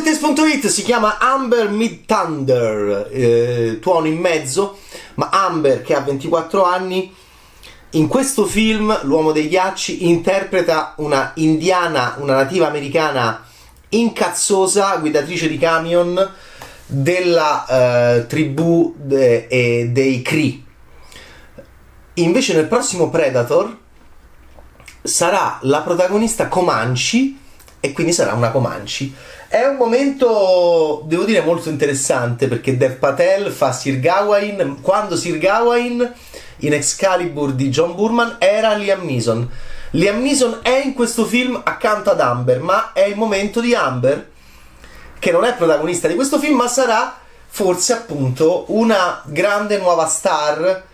Movietest.it si chiama Amber Mid Thunder, eh, tuono in mezzo, ma Amber che ha 24 anni in questo film l'uomo dei ghiacci interpreta una indiana, una nativa americana incazzosa, guidatrice di camion della eh, tribù de, dei Cree. Invece nel prossimo Predator sarà la protagonista Comanci e quindi sarà una Comanci. È un momento, devo dire, molto interessante perché Dev Patel fa Sir Gawain quando Sir Gawain in Excalibur di John Burman era Liam Neeson. Liam Neeson è in questo film accanto ad Amber, ma è il momento di Amber che non è protagonista di questo film, ma sarà forse appunto una grande nuova star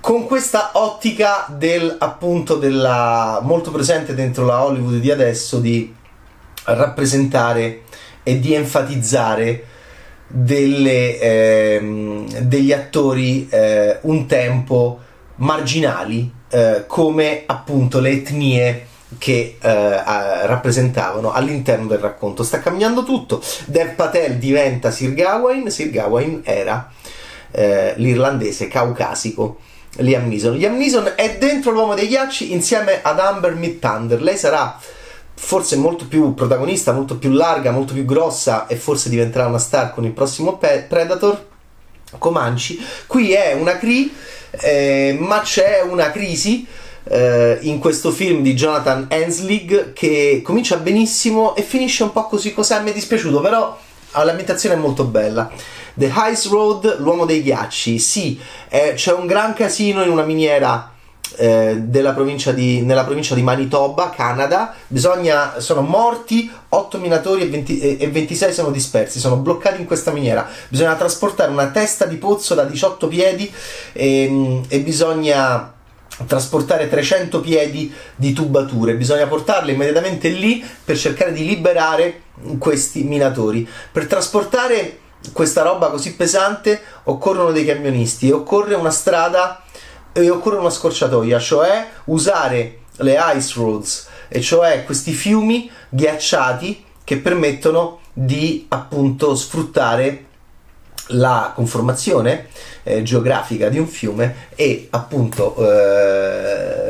con questa ottica del appunto della molto presente dentro la Hollywood di adesso di rappresentare e di enfatizzare delle, ehm, degli attori eh, un tempo marginali eh, come appunto le etnie che eh, rappresentavano all'interno del racconto. Sta cambiando tutto. Dev Patel diventa Sir Gawain, Sir Gawain era eh, l'irlandese caucasico. Liam Neeson. Liam Neeson è dentro l'uomo dei ghiacci insieme ad Amber Mid Thunder. Lei sarà forse molto più protagonista, molto più larga, molto più grossa e forse diventerà una star con il prossimo pe- Predator. Comanci. Qui è una Cree, eh, ma c'è una crisi. Eh, in questo film di Jonathan Henslig che comincia benissimo e finisce un po' così cos'è mi è dispiaciuto però l'ambientazione è molto bella The Ice Road, l'uomo dei ghiacci sì, eh, c'è un gran casino in una miniera eh, provincia di, nella provincia di Manitoba, Canada. Bisogna, sono morti 8 minatori e, 20, e 26 sono dispersi, sono bloccati in questa miniera. Bisogna trasportare una testa di pozzo da 18 piedi e, ehm, e bisogna trasportare 300 piedi di tubature, bisogna portarle immediatamente lì per cercare di liberare questi minatori. Per trasportare questa roba così pesante occorrono dei camionisti e occorre una strada e occorre una scorciatoia, cioè usare le ice roads, e cioè questi fiumi ghiacciati che permettono di appunto sfruttare la conformazione eh, geografica di un fiume e appunto eh,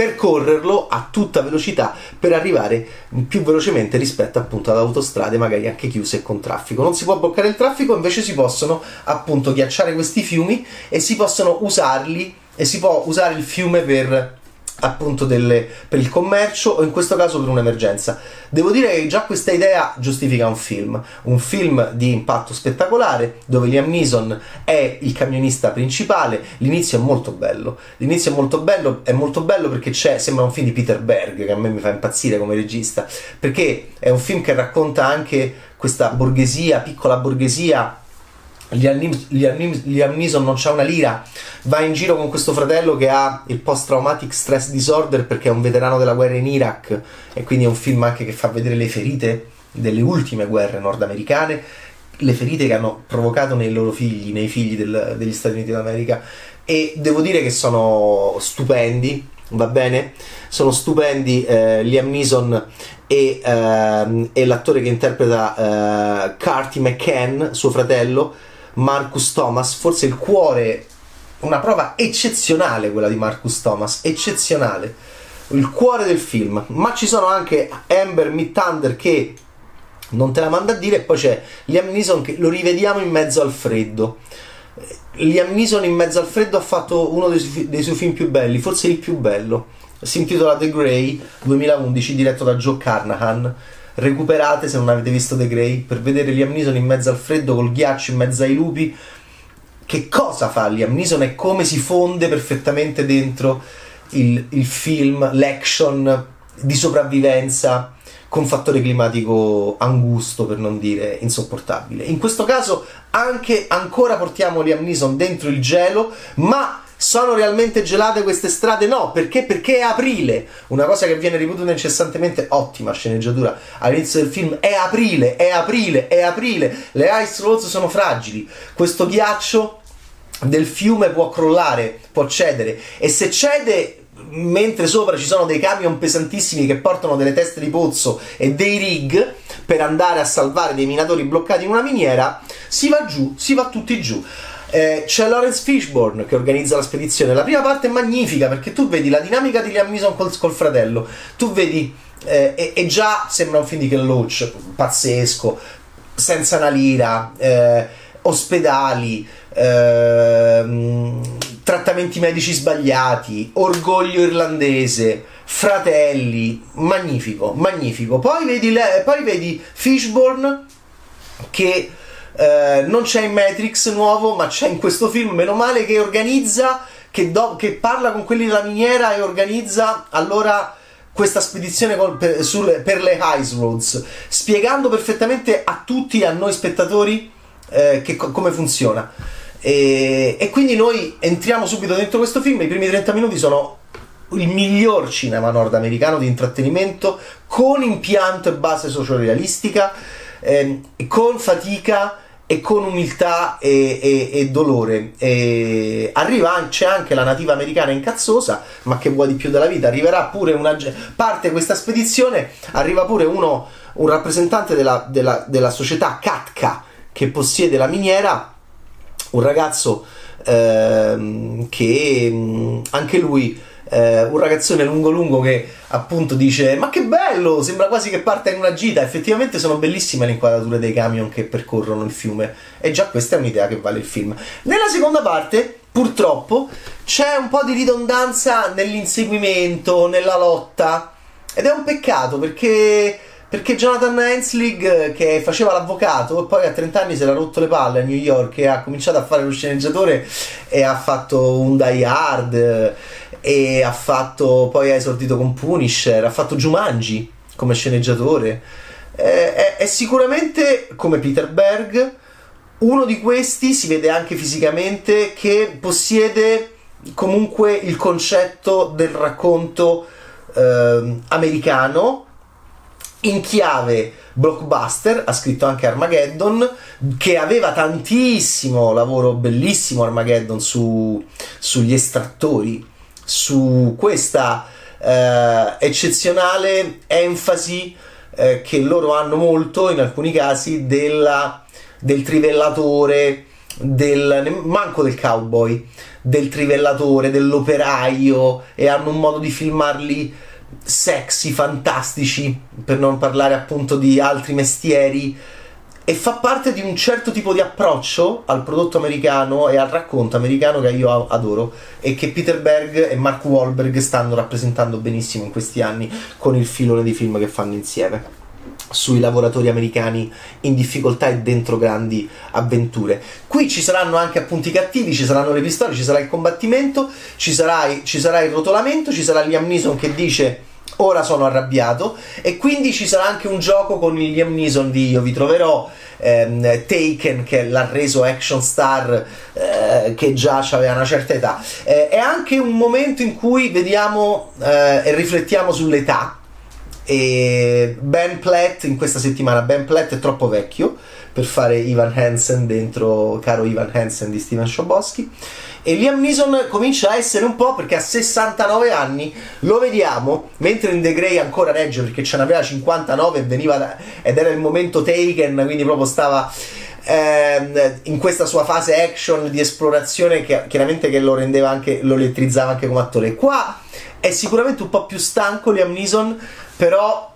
percorrerlo a tutta velocità per arrivare più velocemente rispetto appunto ad autostrade magari anche chiuse e con traffico. Non si può bloccare il traffico, invece si possono appunto ghiacciare questi fiumi e si possono usarli e si può usare il fiume per appunto delle, per il commercio o in questo caso per un'emergenza. Devo dire che già questa idea giustifica un film, un film di impatto spettacolare dove Liam Neeson è il camionista principale, l'inizio è molto bello, l'inizio è molto bello, è molto bello perché sembra un film di Peter Berg che a me mi fa impazzire come regista, perché è un film che racconta anche questa borghesia, piccola borghesia Liam, Neeson non c'ha una lira, va in giro con questo fratello che ha il post-traumatic stress disorder perché è un veterano della guerra in Iraq. E quindi è un film anche che fa vedere le ferite delle ultime guerre nordamericane, le ferite che hanno provocato nei loro figli, nei figli del, degli Stati Uniti d'America. E devo dire che sono stupendi, va bene? Sono stupendi eh, Liam Neeson e, eh, e, l'attore che interpreta eh, Carty McCann, suo fratello, Marcus Thomas, forse il cuore, una prova eccezionale quella di Marcus Thomas, eccezionale, il cuore del film, ma ci sono anche Amber Midthunder che non te la manda a dire e poi c'è Liam Neeson che lo rivediamo in mezzo al freddo. Liam Neeson in mezzo al freddo ha fatto uno dei, su- dei suoi film più belli, forse il più bello. Si intitola The Grey 2011, diretto da Joe Carnahan recuperate se non avete visto The Grey per vedere Liam Neeson in mezzo al freddo col ghiaccio in mezzo ai lupi che cosa fa Liam Neeson e come si fonde perfettamente dentro il, il film, l'action di sopravvivenza con fattore climatico angusto per non dire insopportabile. In questo caso anche ancora portiamo Liam Neeson dentro il gelo, ma sono realmente gelate queste strade? No, perché? Perché è aprile. Una cosa che viene ripetuta incessantemente, ottima sceneggiatura all'inizio del film, è aprile, è aprile, è aprile. Le ice roads sono fragili. Questo ghiaccio del fiume può crollare, può cedere e se cede mentre sopra ci sono dei camion pesantissimi che portano delle teste di pozzo e dei rig per andare a salvare dei minatori bloccati in una miniera, si va giù, si va tutti giù. Eh, c'è Lawrence Fishburne che organizza la spedizione. La prima parte è magnifica perché tu vedi la dinamica di Liam Neeson col, col fratello, tu vedi eh, e, e, già sembra un film di Ken Loach pazzesco, senza una lira, eh, ospedali, ehm, trattamenti medici sbagliati, orgoglio irlandese, fratelli, magnifico, magnifico. Poi vedi, poi vedi Fishburne che eh, non c'è in Matrix nuovo, ma c'è in questo film, meno male che organizza, che, do, che parla con quelli della miniera e organizza allora questa spedizione per, sul, per le Ice Roads, spiegando perfettamente a tutti, a noi spettatori, eh, che, come funziona. E, e, quindi noi entriamo subito dentro questo film. I primi 30 minuti sono il miglior cinema nordamericano di intrattenimento con impianto e base sociorealistica, eh, con fatica e con umiltà e, e, e dolore. E arriva, c'è anche la nativa americana incazzosa, ma che vuoi di più della vita? Arriverà pure una. parte questa spedizione, arriva pure uno, un rappresentante della, della, della società Katka che possiede la miniera, un ragazzo ehm, che anche lui eh, un ragazzone lungo lungo che appunto dice ma che bello, sembra quasi che parta in una gita, effettivamente sono bellissime le inquadrature dei camion che percorrono il fiume. E già questa è un'idea che vale il film. Nella seconda parte purtroppo c'è un po' di ridondanza nell'inseguimento, nella lotta. Ed è un peccato perché perché Jonathan Henslig, che faceva l'avvocato, e poi a 30 anni si era rotto le palle a New York e ha cominciato a fare lo sceneggiatore e ha fatto un Die Hard e ha fatto, poi ha esordito con Punisher, ha fatto Jumanji come sceneggiatore. È, è, è sicuramente come Peter Berg, uno di questi si vede anche fisicamente che possiede comunque il concetto del racconto eh, americano in chiave blockbuster, ha scritto anche Armageddon, che aveva tantissimo lavoro bellissimo Armageddon su, sugli estrattori, su questa eh, eccezionale enfasi eh, che loro hanno molto in alcuni casi della, del trivellatore, del, manco del cowboy, del trivellatore, dell'operaio e hanno un modo di filmarli sexy, fantastici, per non parlare appunto di altri mestieri, e fa parte di un certo tipo di approccio al prodotto americano e al racconto americano che io adoro e che Peter Berg e Mark Wahlberg stanno rappresentando benissimo in questi anni con il filone di film che fanno insieme sui lavoratori americani in difficoltà e dentro grandi avventure. Qui ci saranno anche appunti cattivi, ci saranno le pistole, ci sarà il combattimento, ci sarà, ci sarà il rotolamento, ci sarà Liam Neeson che dice ora sono arrabbiato e quindi ci sarà anche un gioco con il Liam Neeson di Io vi troverò ehm, Taken che l'ha reso action star eh, che già aveva una certa età. Eh, è anche un momento in cui vediamo eh, e riflettiamo sull'età. E Ben Platt in questa settimana Ben Platt è troppo vecchio per fare Ivan Hansen dentro caro Ivan Hansen di Steven Shobosky e Liam Neeson comincia a essere un po' perché a 69 anni lo vediamo mentre in The Grey ancora regge perché ce n'aveva 59 e veniva da, ed era il momento taken quindi proprio stava ehm, in questa sua fase action di esplorazione che chiaramente che lo rendeva anche lo elettrizzava anche come attore. Qua è sicuramente un po' più stanco Liam Neeson però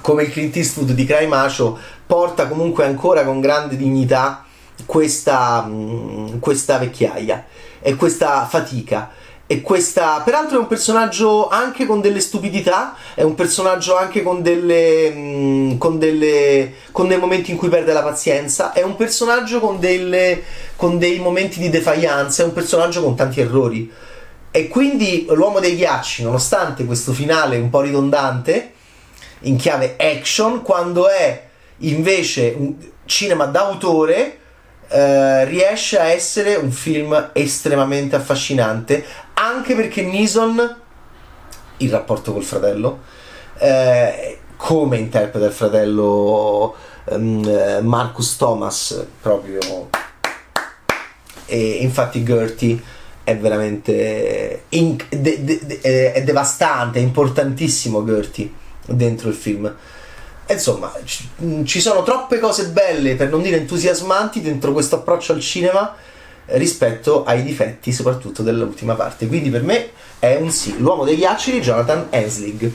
come il Clint Eastwood di Cry Macho porta comunque ancora con grande dignità questa, mm, questa vecchiaia e questa fatica. E questa, peraltro, è un personaggio anche con delle stupidità, è un personaggio anche con delle, mm, con delle. con dei momenti in cui perde la pazienza, è un personaggio con, delle, con dei momenti di defiance, è un personaggio con tanti errori. E quindi l'uomo dei ghiacci, nonostante questo finale un po' ridondante, in chiave action, quando è invece un cinema d'autore, eh, riesce a essere un film estremamente affascinante, anche perché Nison, il rapporto col fratello, eh, come interpreta il fratello um, Marcus Thomas, proprio... E infatti Gertie è veramente in, de, de, de, è devastante, è importantissimo Gertie dentro il film insomma, ci, sono troppe cose belle, per non dire entusiasmanti, dentro questo approccio al cinema rispetto ai difetti, soprattutto dell'ultima parte. Quindi per me è un sì. L'uomo dei ghiacci di Jonathan Henslig.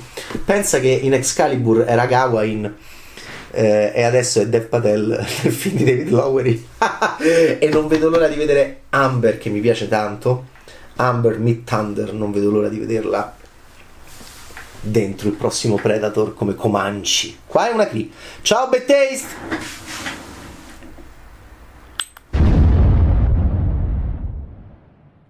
Pensa che in Excalibur era Gawain. Eh, e adesso è Dev Patel nel film di David Lowery e non vedo l'ora di vedere Amber che mi piace tanto Amber Mid Thunder non vedo l'ora di vederla dentro il prossimo Predator come Comanci. Qua è una cri. Ciao Bad